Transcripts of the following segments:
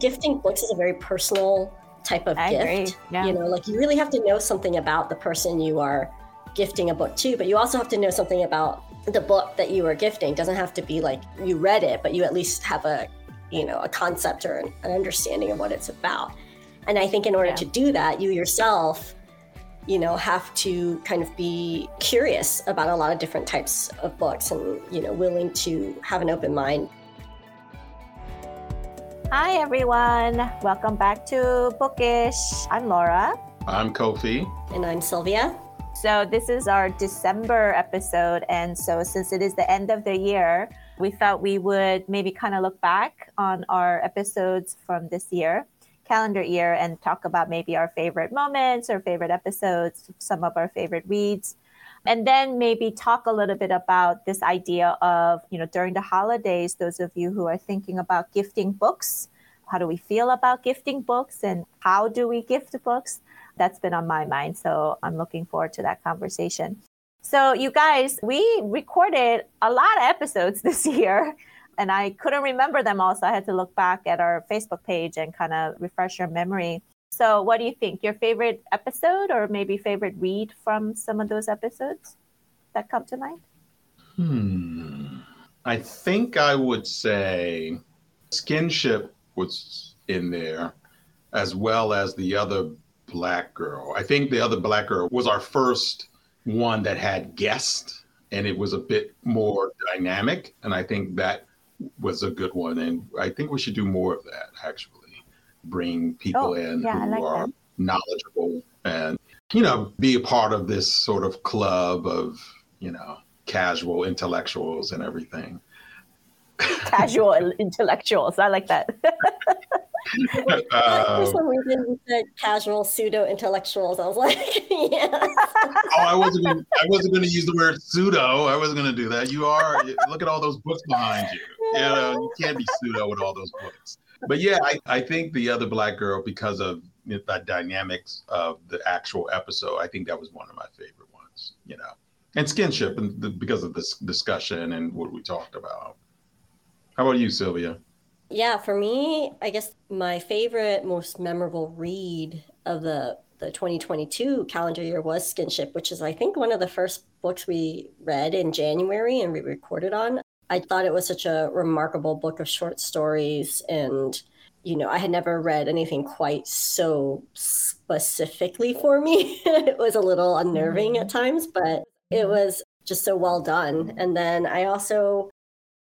gifting books is a very personal type of I gift. Yeah. You know, like you really have to know something about the person you are gifting a book to, but you also have to know something about the book that you are gifting. It doesn't have to be like you read it, but you at least have a, you know, a concept or an, an understanding of what it's about. And I think in order Yeah. to do that, you yourself, you know, have to kind of be curious about a lot of different types of books and, you know, willing to have an open mind. Hi, everyone. Welcome back to Bookish. I'm Laura. I'm Kofi. And I'm Sylvia. So, this is our December episode. And so, since it is the end of the year, we thought we would maybe kind of look back on our episodes from this year, calendar year, and talk about maybe our favorite moments or favorite episodes, some of our favorite reads. And then maybe talk a little bit about this idea of, you know, during the holidays, those of you who are thinking about gifting books, how do we feel about gifting books and how do we gift books? That's been on my mind. So I'm looking forward to that conversation. So, you guys, we recorded a lot of episodes this year and I couldn't remember them all. So I had to look back at our Facebook page and kind of refresh your memory. So, what do you think? Your favorite episode or maybe favorite read from some of those episodes that come to mind? Hmm. I think I would say Skinship was in there, as well as the other black girl. I think the other black girl was our first one that had guests, and it was a bit more dynamic. And I think that was a good one. And I think we should do more of that, actually. Bring people Oh, in yeah, who like are that. knowledgeable and, you know, be a part of this sort of club of, you know, casual intellectuals and everything. Casual intellectuals. I like that. For Uh, some reason, you said casual pseudo intellectuals. I was like, yeah. oh, I wasn't. Gonna, I wasn't going to use the word pseudo. I wasn't going to do that. You are. Look at all those books behind you. You know, you can't be pseudo with all those books. But yeah, I, I think the other black girl, because of the dynamics of the actual episode, I think that was one of my favorite ones. You know, and skinship, and the, because of this discussion and what we talked about. How about you, Sylvia? Yeah, for me, I guess my favorite, most memorable read of the the 2022 calendar year was Skinship, which is I think one of the first books we read in January and we recorded on. I thought it was such a remarkable book of short stories and you know, I had never read anything quite so specifically for me. it was a little unnerving at mm-hmm. times, but it mm-hmm. was just so well done. And then I also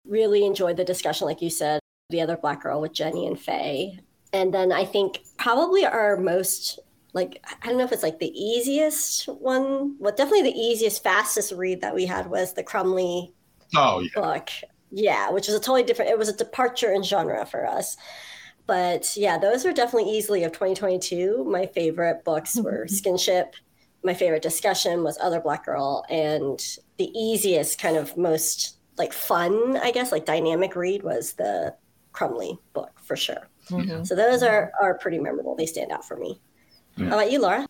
really enjoyed the discussion, like you said, the other black girl with Jenny and Faye. And then I think probably our most like I don't know if it's like the easiest one, but definitely the easiest, fastest read that we had was the Crumley Oh yeah, book. Yeah, which was a totally different. It was a departure in genre for us. But yeah, those are definitely easily of 2022. My favorite books were Skinship. My favorite discussion was Other Black Girl, and the easiest, kind of most like fun, I guess, like dynamic read was the Crumley book for sure. Mhm. So those are are pretty memorable. They stand out for me. Yeah. How about you, Laura?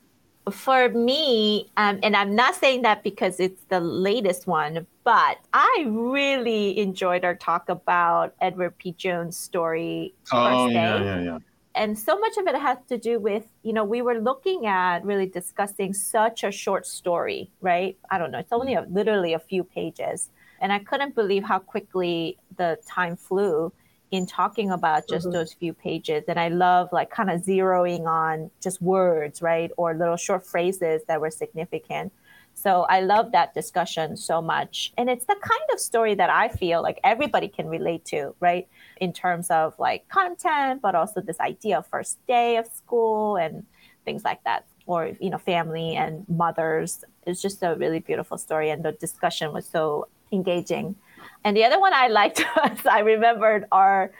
for me, um, and I'm not saying that because it's the latest one, but I really enjoyed our talk about Edward P. Jones' story oh yeah, yeah, yeah. And so much of it has to do with, you know, we were looking at really discussing such a short story, right? I don't know, it's only a, literally a few pages. And I couldn't believe how quickly the time flew in talking about just Mhm. those few pages. And I love like kind of zeroing on just words, right? Or little short phrases that were significant. So I love that discussion so much. And it's the kind of story that I feel like everybody can relate to, right? In terms of like content, but also this idea of first day of school and things like that. Or, you know, family and mothers. It's just a really beautiful story. And the discussion was so engaging. And the other one I liked was I remembered our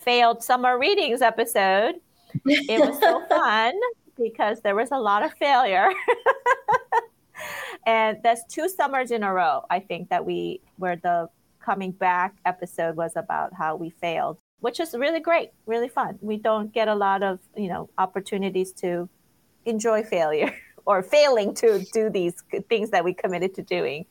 failed summer readings episode. It was so fun because there was a lot of failure. and that's two summers in a row, I think, that we where the coming back episode was about how we failed, which is really great, really fun. We don't get a lot of, you know, opportunities to enjoy failure or failing to do these things that we committed to doing.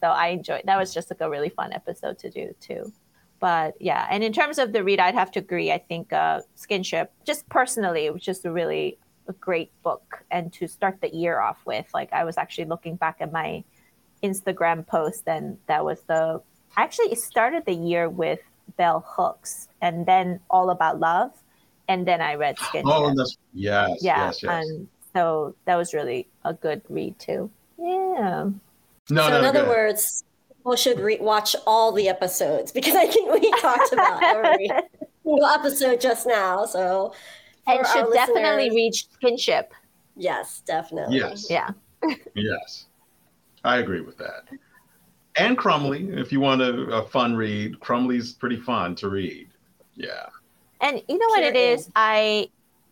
So I enjoyed that was just like a really fun episode to do too. but yeah, and in terms of the read, I'd have to agree. I think uh, Skinship, just personally, it was just a really a great book, and to start the year off with, like I was actually looking back at my Instagram post, and that was the I actually started the year with Bell Hooks, and then All About Love, and then I read Skinship. Oh, that's yes, yeah, yes, yes. and so that was really a good read too. Yeah. No, so no, in other go ahead. words, people should re- watch all the episodes because I think we talked about every single episode just now. So and for our should definitely listeners- read Skinship. yes, definitely. Yes. Yeah. Yes, I agree with that. And Crumley, if you want a, a fun read, Crumley's pretty fun to read. Yeah. And you know what it Pure is? I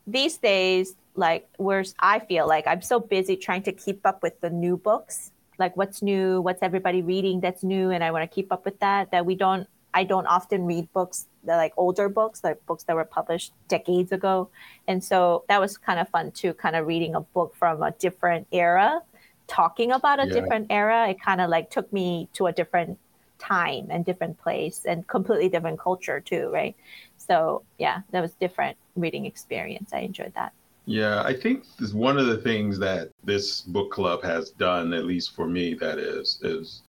these days, like where I feel like I'm so busy trying to keep up with the new books, like what's new, what's everybody reading that's new, and I want to keep up with that. That we don't, I don't often read books that like older books, like books that were published decades ago, and so that was kind of fun too, kind of reading a book from a different era, talking about a Yeah. different era. It kind of like took me to a different time and different place and completely different culture too, right? So yeah, that was different reading experience. I enjoyed that. Yeah, I think this one of the things that this book club has done, at least for me, that is, is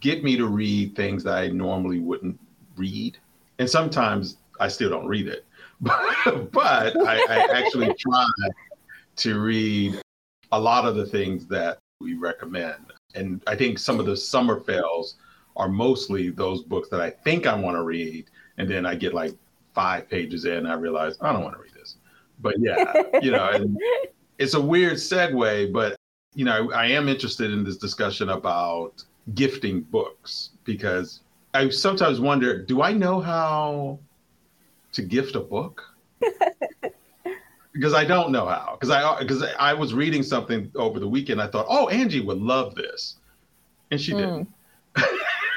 get me to read things that I normally wouldn't read. And sometimes I still don't read it. But, but I, I actually try to read a lot of the things that we recommend. And I think some of the summer fails are mostly those books that I think I want to read. And then I get like five pages in, and I realize I don't want to read this. But yeah, you know, and it's a weird segue, but you know, I am interested in this discussion about gifting books because I sometimes wonder, do I know how to gift a book? because I don't know how. Because I because I was reading something over the weekend, I thought, oh, Angie would love this, and she didn't.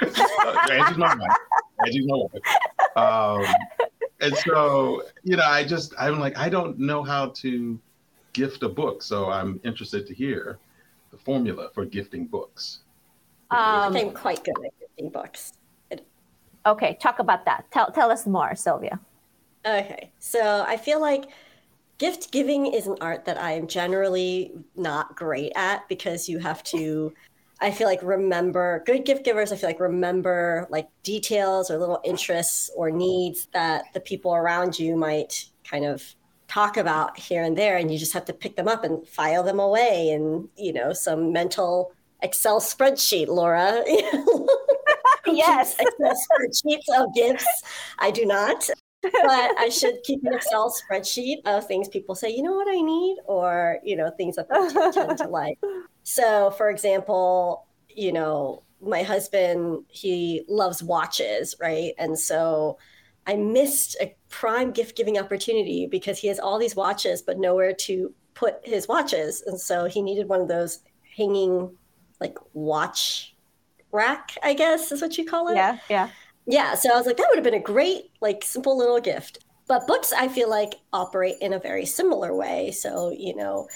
Angie's my wife. Angie's my wife. Um, and so, you know, I just, I'm like, I don't know how to gift a book. So I'm interested to hear the formula for gifting books. I Um, think I'm quite good at gifting books. Okay, talk about that. Tell tell us more, Sylvia. Okay, so I feel like gift giving is an art that I am generally not great at because you have to. I feel like remember good gift givers. I feel like remember like details or little interests or needs that the people around you might kind of talk about here and there, and you just have to pick them up and file them away in you know some mental Excel spreadsheet, Laura. Yes. spreadsheets of gifts. I do not but I should keep an Excel spreadsheet of things people say, you know what I need, or you know things that they tend to like. So, for example, you know, my husband he loves watches, right? And so I missed a prime gift giving opportunity because he has all these watches, but nowhere to put his watches, and so he needed one of those hanging, like watch rack, I guess is what you call it? Yeah, yeah. yeah so i was like that would have been a great like simple little gift. But books i feel like operate in a very similar way. So you know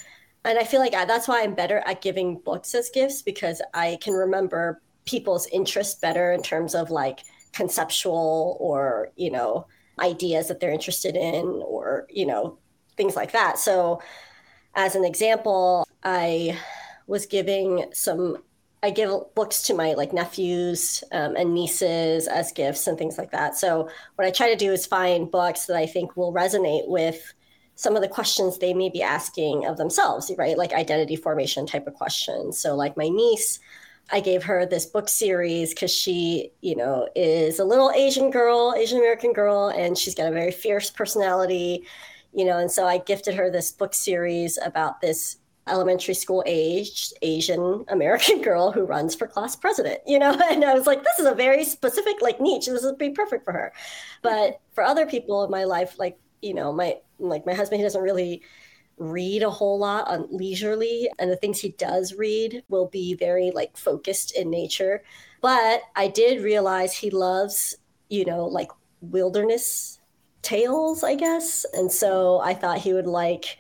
and i feel like I, that's why i'm better at giving books as gifts because i can remember people's interest better in terms of like conceptual or you know ideas that they're interested in or you know things like that. So as an example i was giving some I give books to my like nephews um, and nieces as gifts and things like that. So what I try to do is find books that I think will resonate with some of the questions they may be asking of themselves, right? Like identity formation type of questions. So like my niece, I gave her this book series because she, you know, is a little Asian girl, Asian American girl, and she's got a very fierce personality, you know, and so I gifted her this book series about this elementary school aged Asian American girl who runs for class president, you know? And I was like, this is a very specific like niche. This would be perfect for her. But for other people in my life, like, you know, my like my husband, he doesn't really read a whole lot on leisurely. And the things he does read will be very like focused in nature. But I did realize he loves, you know, like wilderness tales, I guess. And so I thought he would like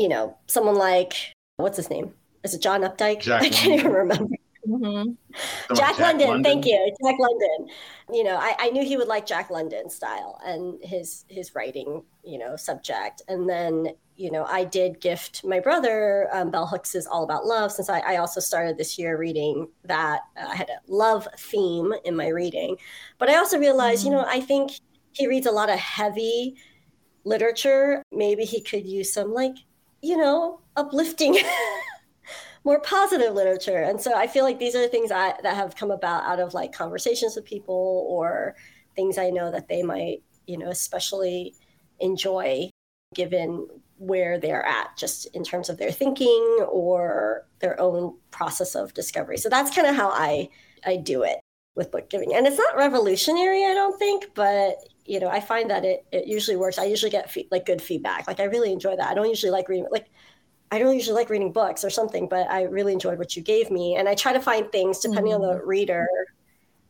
you know, someone like what's his name? Is it John Updike? Jack I can't even remember. Mm-hmm. Jack, Jack London, London, thank you, Jack London. You know, I, I knew he would like Jack London style and his his writing, you know, subject. And then, you know, I did gift my brother um, Bell Hooks is All About Love, since I, I also started this year reading that. Uh, I had a love theme in my reading, but I also realized, mm-hmm. you know, I think he reads a lot of heavy literature. Maybe he could use some like, you know, uplifting. more positive literature. And so I feel like these are things I, that have come about out of like conversations with people or things I know that they might, you know, especially enjoy given where they're at just in terms of their thinking or their own process of discovery. So that's kind of how I I do it with book giving. And it's not revolutionary, I don't think, but you know, I find that it, it usually works. I usually get fe- like good feedback. Like I really enjoy that. I don't usually like reading like I don't usually like reading books or something, but I really enjoyed what you gave me. And I try to find things depending mm-hmm. on the mm-hmm. reader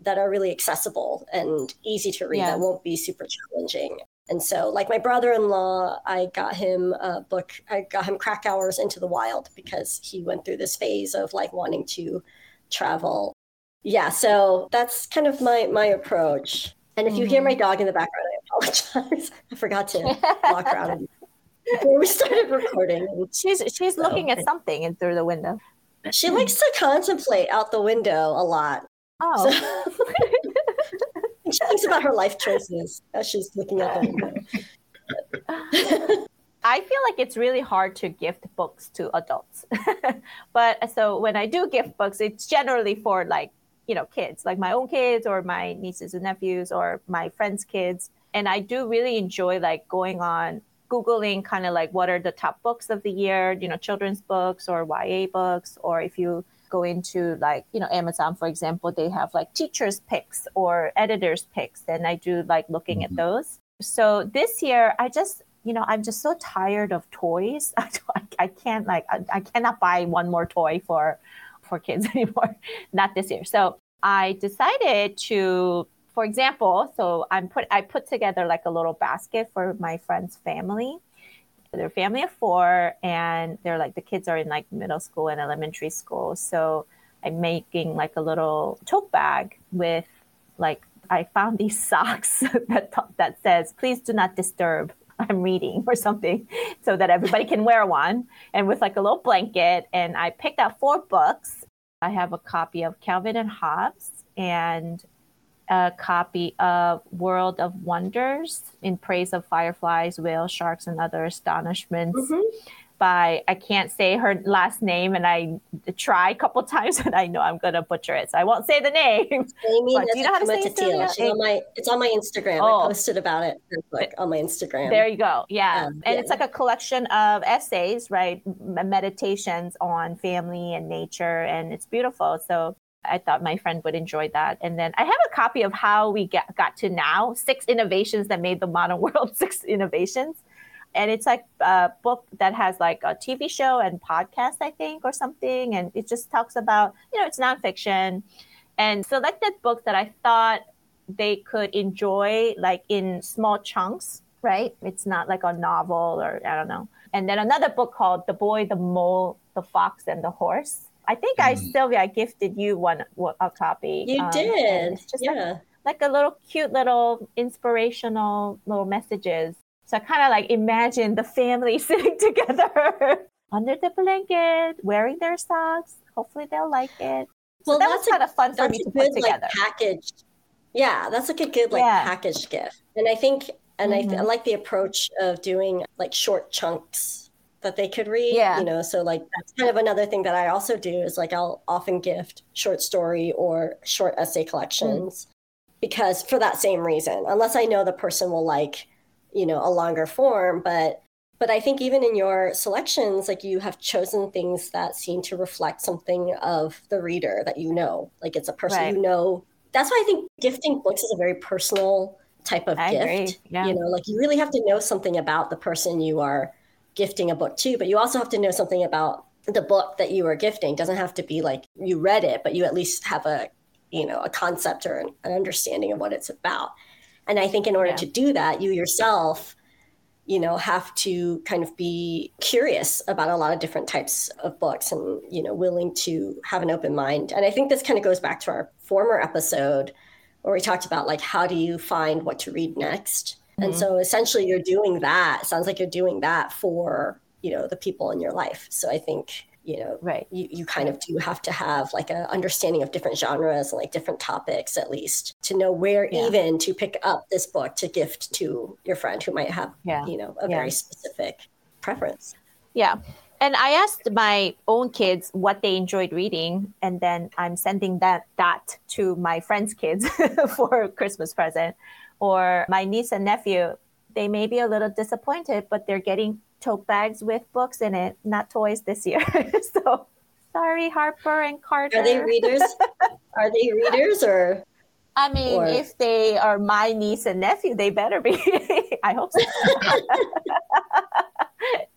that are really accessible and easy to read yeah. that won't be super challenging. And so, like my brother in law, I got him a book, I got him Krakauer's Into the Wild because he went through this phase of like wanting to travel. Yeah, so that's kind of my my approach. And if mm-hmm. you hear my mm-hmm. dog in the background, I apologize. I forgot to walk around before we started recording. She's she's so, looking at something in through the window. She likes to contemplate out the window a lot. Oh. So, she thinks about her life choices as she's looking out the window. I feel like it's really hard to gift books to adults. but so when I do gift books, it's generally for like, you know, kids, like my own kids or my nieces and nephews or my friends' kids. And I do really enjoy like going on Googling kind of like what are the top books of the year, you know, children's books or YA books, or if you go into like, you know, Amazon, for example, they have like teachers' picks or editors' picks. And I do like looking mm-hmm. at those. So this year, I just, you know, I'm just so tired of toys. I, I can't like, I, I cannot buy one more toy for, for kids anymore. Not this year. So I decided to for example, so I'm put I put together like a little basket for my friend's family. They're family of four, and they're like the kids are in like middle school and elementary school. So I'm making like a little tote bag with like I found these socks that that says please do not disturb. I'm reading or something so that everybody can wear one and with like a little blanket and I picked out four books. I have a copy of Calvin and Hobbes and a copy of World of Wonders in praise of fireflies, whales, sharks, and other astonishments. Mm-hmm. By I can't say her last name, and I try a couple times, and I know I'm gonna butcher it, so I won't say the name. Amy, do you know how to say it? On my, it's on my Instagram. Oh. I posted about it like, on my Instagram. There you go. Yeah, um, and yeah. it's like a collection of essays, right? Meditations on family and nature, and it's beautiful. So I thought my friend would enjoy that. And then I have a copy of how we get, got to now six innovations that made the modern world, six innovations. And it's like a book that has like a TV show and podcast, I think, or something. And it just talks about, you know, it's nonfiction and selected books that I thought they could enjoy like in small chunks, right? It's not like a novel or I don't know. And then another book called The Boy, the Mole, the Fox, and the Horse I think mm. I Sylvia I gifted you one a copy. You um, did, just yeah. Like, like, a little cute little inspirational little messages. So I kind of like imagine the family sitting together under the blanket, wearing their socks. Hopefully they'll like it. So well, that was kind of fun for me to good, put together. Like, package. Yeah, that's like a good like yeah. packaged gift. And I think, and mm-hmm. I, I like the approach of doing like short chunks that they could read. Yeah. You know, so like that's kind of another thing that I also do is like I'll often gift short story or short essay collections mm. because for that same reason, unless I know the person will like, you know, a longer form, but but I think even in your selections, like you have chosen things that seem to reflect something of the reader that you know. Like it's a person right. you know. That's why I think gifting books is a very personal type of I gift. Yeah. You know, like you really have to know something about the person you are gifting a book to but you also have to know something about the book that you are gifting. It doesn't have to be like you read it, but you at least have a you know a concept or an, an understanding of what it's about. And I think in order yeah. to do that, you yourself you know, have to kind of be curious about a lot of different types of books and, you know, willing to have an open mind. And I think this kind of goes back to our former episode where we talked about like how do you find what to read next. Mm-hmm. And so essentially you're doing that. Sounds like you're doing that for, you know, the people in your life. So I think you know right you, you kind of do have to have like an understanding of different genres and like different topics at least to know where yeah. even to pick up this book to gift to your friend who might have yeah. you know a yeah. very specific preference yeah and i asked my own kids what they enjoyed reading and then i'm sending that that to my friends kids for christmas present or my niece and nephew they may be a little disappointed but they're getting tote bags with books in it, not toys this year. so sorry, Harper and Carter. Are they readers? are they readers or? I mean, or... if they are my niece and nephew, they better be. I hope so.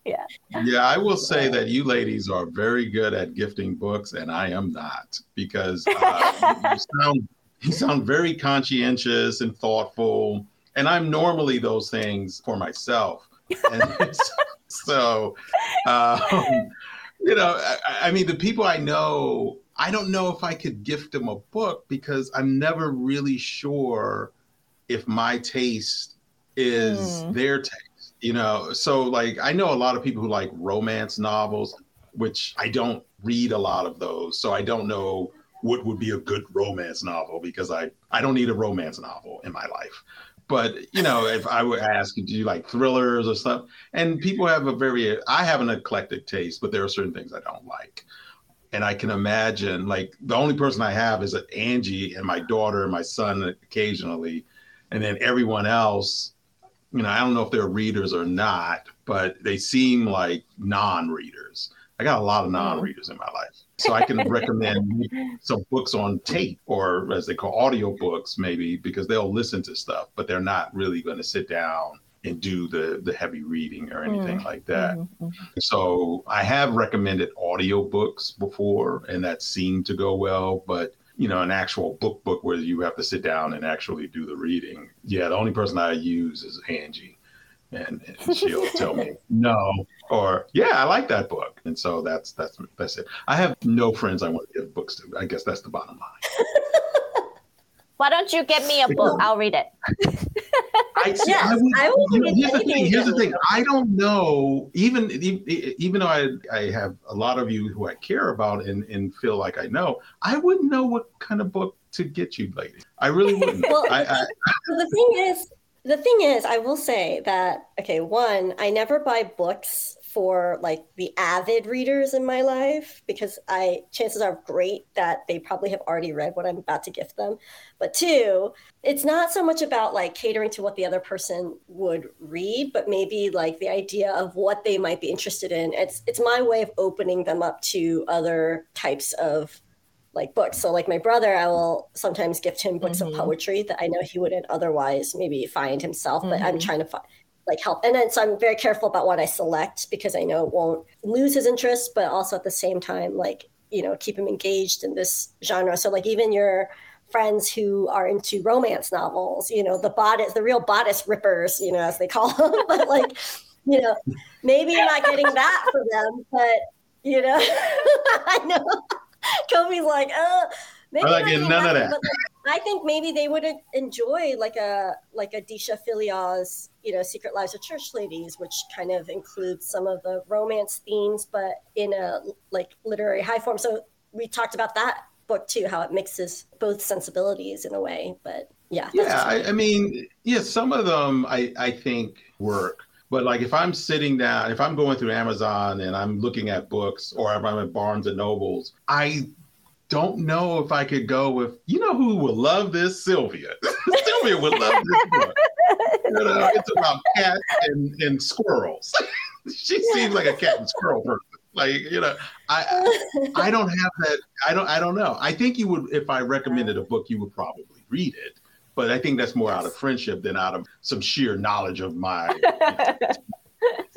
yeah. Yeah, I will say that you ladies are very good at gifting books, and I am not because uh, you, sound you sound very conscientious and thoughtful, and I'm normally those things for myself. And so, um, you know, I, I, mean, the people I know, I don't know if I could gift them a book because I'm never really sure if my taste is mm. their taste. You know, so like I know a lot of people who like romance novels, which I don't read a lot of those, so I don't know what would be a good romance novel because I I don't need a romance novel in my life. But you know, if I were ask, do you like thrillers or stuff? And people have a very, I have an eclectic taste, but there are certain things I don't like. And I can imagine, like, the only person I have is Angie and my daughter and my son occasionally, and then everyone else. You know, I don't know if they're readers or not, but they seem like non-readers. I got a lot of mm-hmm. non-readers in my life so I can recommend some books on tape or as they call audio books, maybe because they'll listen to stuff, but they're not really going to sit down and do the the heavy reading or anything mm like that. Mm-hmm. So I have recommended audio books before, and that seemed to go well, but you know, an actual book book where you have to sit down and actually do the reading. Yeah, the only person I use is Angie and, and she'll tell me no or yeah i like that book and so that's that's that's it i have no friends i want to give books to i guess that's the bottom line why don't you get me a book i'll read it I, see, yes, I would, I you know, here's the thing. Here's the thing. I don't know. Even even though I I have a lot of you who I care about and and feel like I know, I wouldn't know what kind of book to get you, lady. I really wouldn't. well, I, I, the thing is, the thing is, I will say that, okay, one, I never buy books for like the avid readers in my life because I chances are great that they probably have already read what I'm about to gift them. But two, it's not so much about like catering to what the other person would read, but maybe like the idea of what they might be interested in. It's it's my way of opening them up to other types of like books. So like my brother, I will sometimes gift him books mm-hmm. of poetry that I know he wouldn't otherwise maybe find himself, but mm-hmm. I'm trying to find like help. And then so I'm very careful about what I select because I know it won't lose his interest, but also at the same time, like, you know, keep him engaged in this genre. So like even your friends who are into romance novels, you know, the bodice, the real bodice rippers, you know, as they call them, but like, you know, maybe you're not getting that for them, but you know, I know Kofi's like, uh, maybe like none of that. Like, I think maybe they would enjoy like a like a Deesha Philyaw's, you know, Secret Lives of Church Ladies, which kind of includes some of the romance themes, but in a like literary high form. So we talked about that book too, how it mixes both sensibilities in a way. But yeah, yeah. I, I mean, yeah, some of them I I think work but like if I'm sitting down, if I'm going through Amazon and I'm looking at books or if I'm at Barnes and Nobles, I don't know if I could go with, you know, who will love this? Sylvia. Sylvia would love this book. You know, it's about cats and, and squirrels. she seems like a cat and squirrel person. Like, you know, I I don't have that. I don't I don't know. I think you would if I recommended a book, you would probably read it. But I think that's more out of friendship than out of some sheer knowledge of my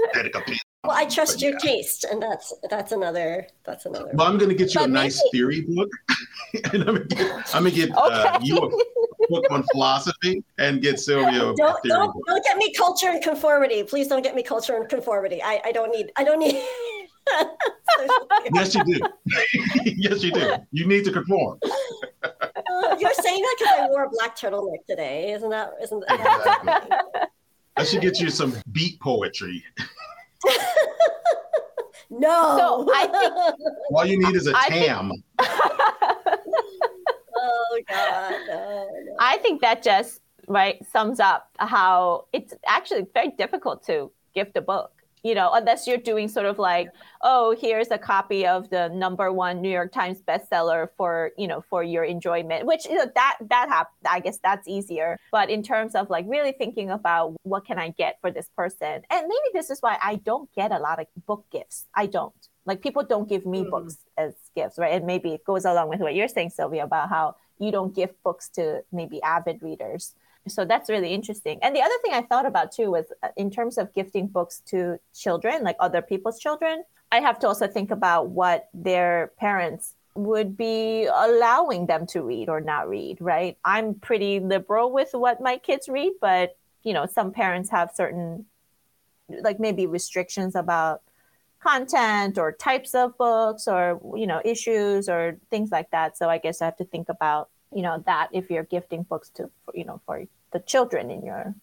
aesthetic opinion. Well, I trust but, your yeah. taste, and that's that's another that's another. Well, I'm going to get you but a nice maybe. theory book, and I'm going to get, I'm gonna get uh, okay. uh, you. A, book on philosophy and get Sylvia. Don't, don't, don't get me culture and conformity. Please don't get me culture and conformity. I, I don't need, I don't need. yes, you do. yes, you do. You need to conform. You're saying that because I wore a black turtleneck today, isn't that? Isn't that? Exactly. I should get you some beat poetry. no. So I think all you need is a tam. oh God, no, no. I think that just right sums up how it's actually very difficult to gift a book you know, unless you're doing sort of like, oh, here's a copy of the number one New York Times bestseller for, you know, for your enjoyment, which you know that that hap- I guess that's easier. But in terms of like really thinking about what can I get for this person, and maybe this is why I don't get a lot of book gifts. I don't like people don't give me mm. books as gifts, right? And maybe it goes along with what you're saying, Sylvia, about how you don't give books to maybe avid readers so that's really interesting. And the other thing I thought about too was uh, in terms of gifting books to children, like other people's children, I have to also think about what their parents would be allowing them to read or not read, right? I'm pretty liberal with what my kids read, but you know, some parents have certain like maybe restrictions about content or types of books or you know issues or things like that so i guess i have to think about you know that if you're gifting books to you know for the children in your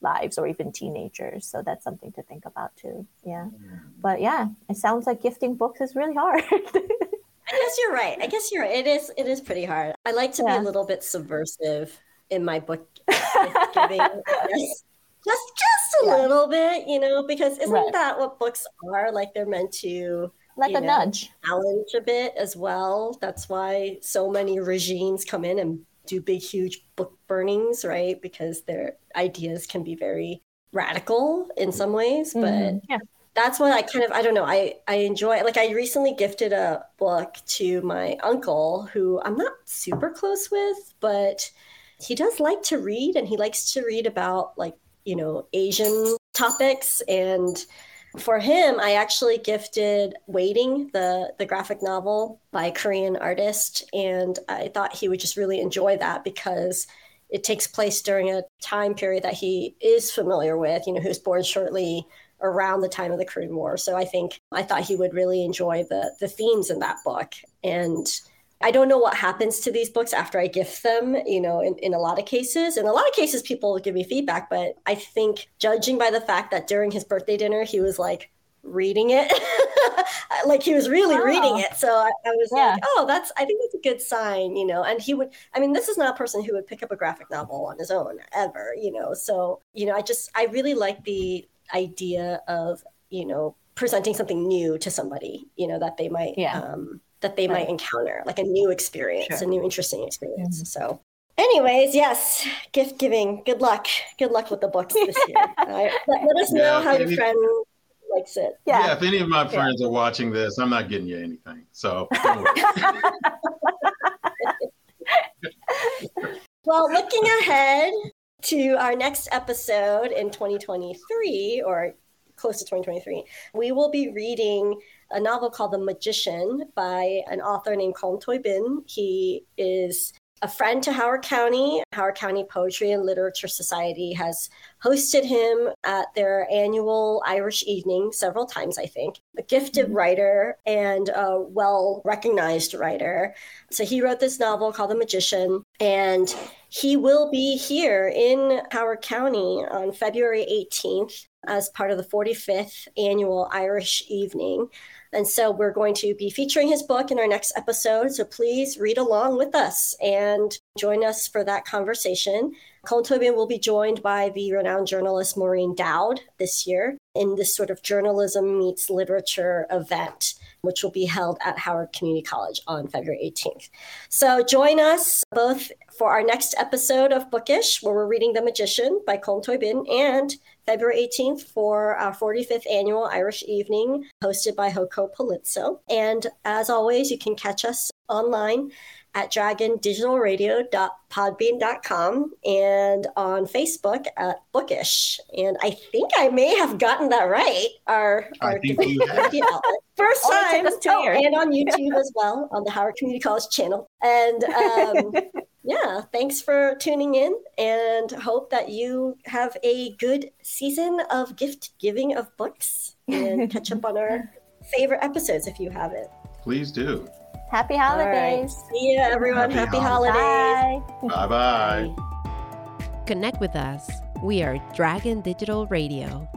lives or even teenagers. So that's something to think about too. Yeah. Mm. but yeah it sounds like gifting books is really hard. I guess you're right. I guess you're right. It is it is pretty hard. I like to yeah. be a little bit subversive in my book giving. Yes. Just just a yeah. little bit you know because isn't right. that what books are? Like they're meant to like a know, nudge. challenge a bit as well. That's why so many regimes come in and do big huge book burnings right? Because their ideas can be very radical in some ways but mm-hmm. yeah. that's what I kind of I don't know I I enjoy like I recently gifted a book to my uncle who I'm not super close with but he does like to read and he likes to read about like you know Asian topics and for him, I actually gifted Waiting, the, the graphic novel by a Korean artist. And I thought he would just really enjoy that because it takes place during a time period that he is familiar with, you know, who's born shortly around the time of the Korean War. So I think I thought he would really enjoy the the themes in that book. And I don't know what happens to these books after I gift them, you know, in, in a lot of cases. In a lot of cases, people give me feedback, but I think judging by the fact that during his birthday dinner, he was like reading it, like he was really oh. reading it. So I, I was yeah. like, oh, that's, I think that's a good sign, you know. And he would, I mean, this is not a person who would pick up a graphic novel on his own ever, you know. So, you know, I just, I really like the idea of, you know, presenting something new to somebody, you know, that they might, yeah. um, that they right. might encounter, like a new experience, sure. a new interesting experience. Mm-hmm. So, anyways, yes, gift giving. Good luck. Good luck with the books this year. let, let, us know yeah, how your friend likes it. Yeah. yeah. if any of my friends yeah. are watching this, I'm not getting you anything. So. well, looking ahead to our next episode in 2023 or close to 2023, we will be reading a novel called The Magician by an author named Colm Tóibín. He is a friend to Howard County. Howard County Poetry and Literature Society has hosted him at their annual Irish evening several times, I think. A gifted mm-hmm. writer and a well recognized writer. So he wrote this novel called The Magician, and he will be here in Howard County on February 18th as part of the 45th annual Irish evening. And so we're going to be featuring his book in our next episode. So please read along with us and join us for that conversation. Colm Tóibín will be joined by the renowned journalist Maureen Dowd this year in this sort of journalism meets literature event, which will be held at Howard Community College on February 18th. So join us both for our next episode of Bookish, where we're reading The Magician by Colm Tóibín, and February 18th for our 45th annual Irish Evening hosted by HoCoPoLitSo. And as always, you can catch us online at dragondigitalradio.podbean.com and on Facebook at Bookish. And I think I may have gotten that right. Our, our First time. Oh, and on YouTube as well on the Howard Community College channel. And um, yeah, thanks for tuning in and hope that you have a good season of gift giving of books and catch up on our favorite episodes if you haven't. Please do. Happy holidays. Right. See ya, everyone. Happy Happy, holidays. Bye. Bye bye. Connect with us. We are Dragon Digital Radio.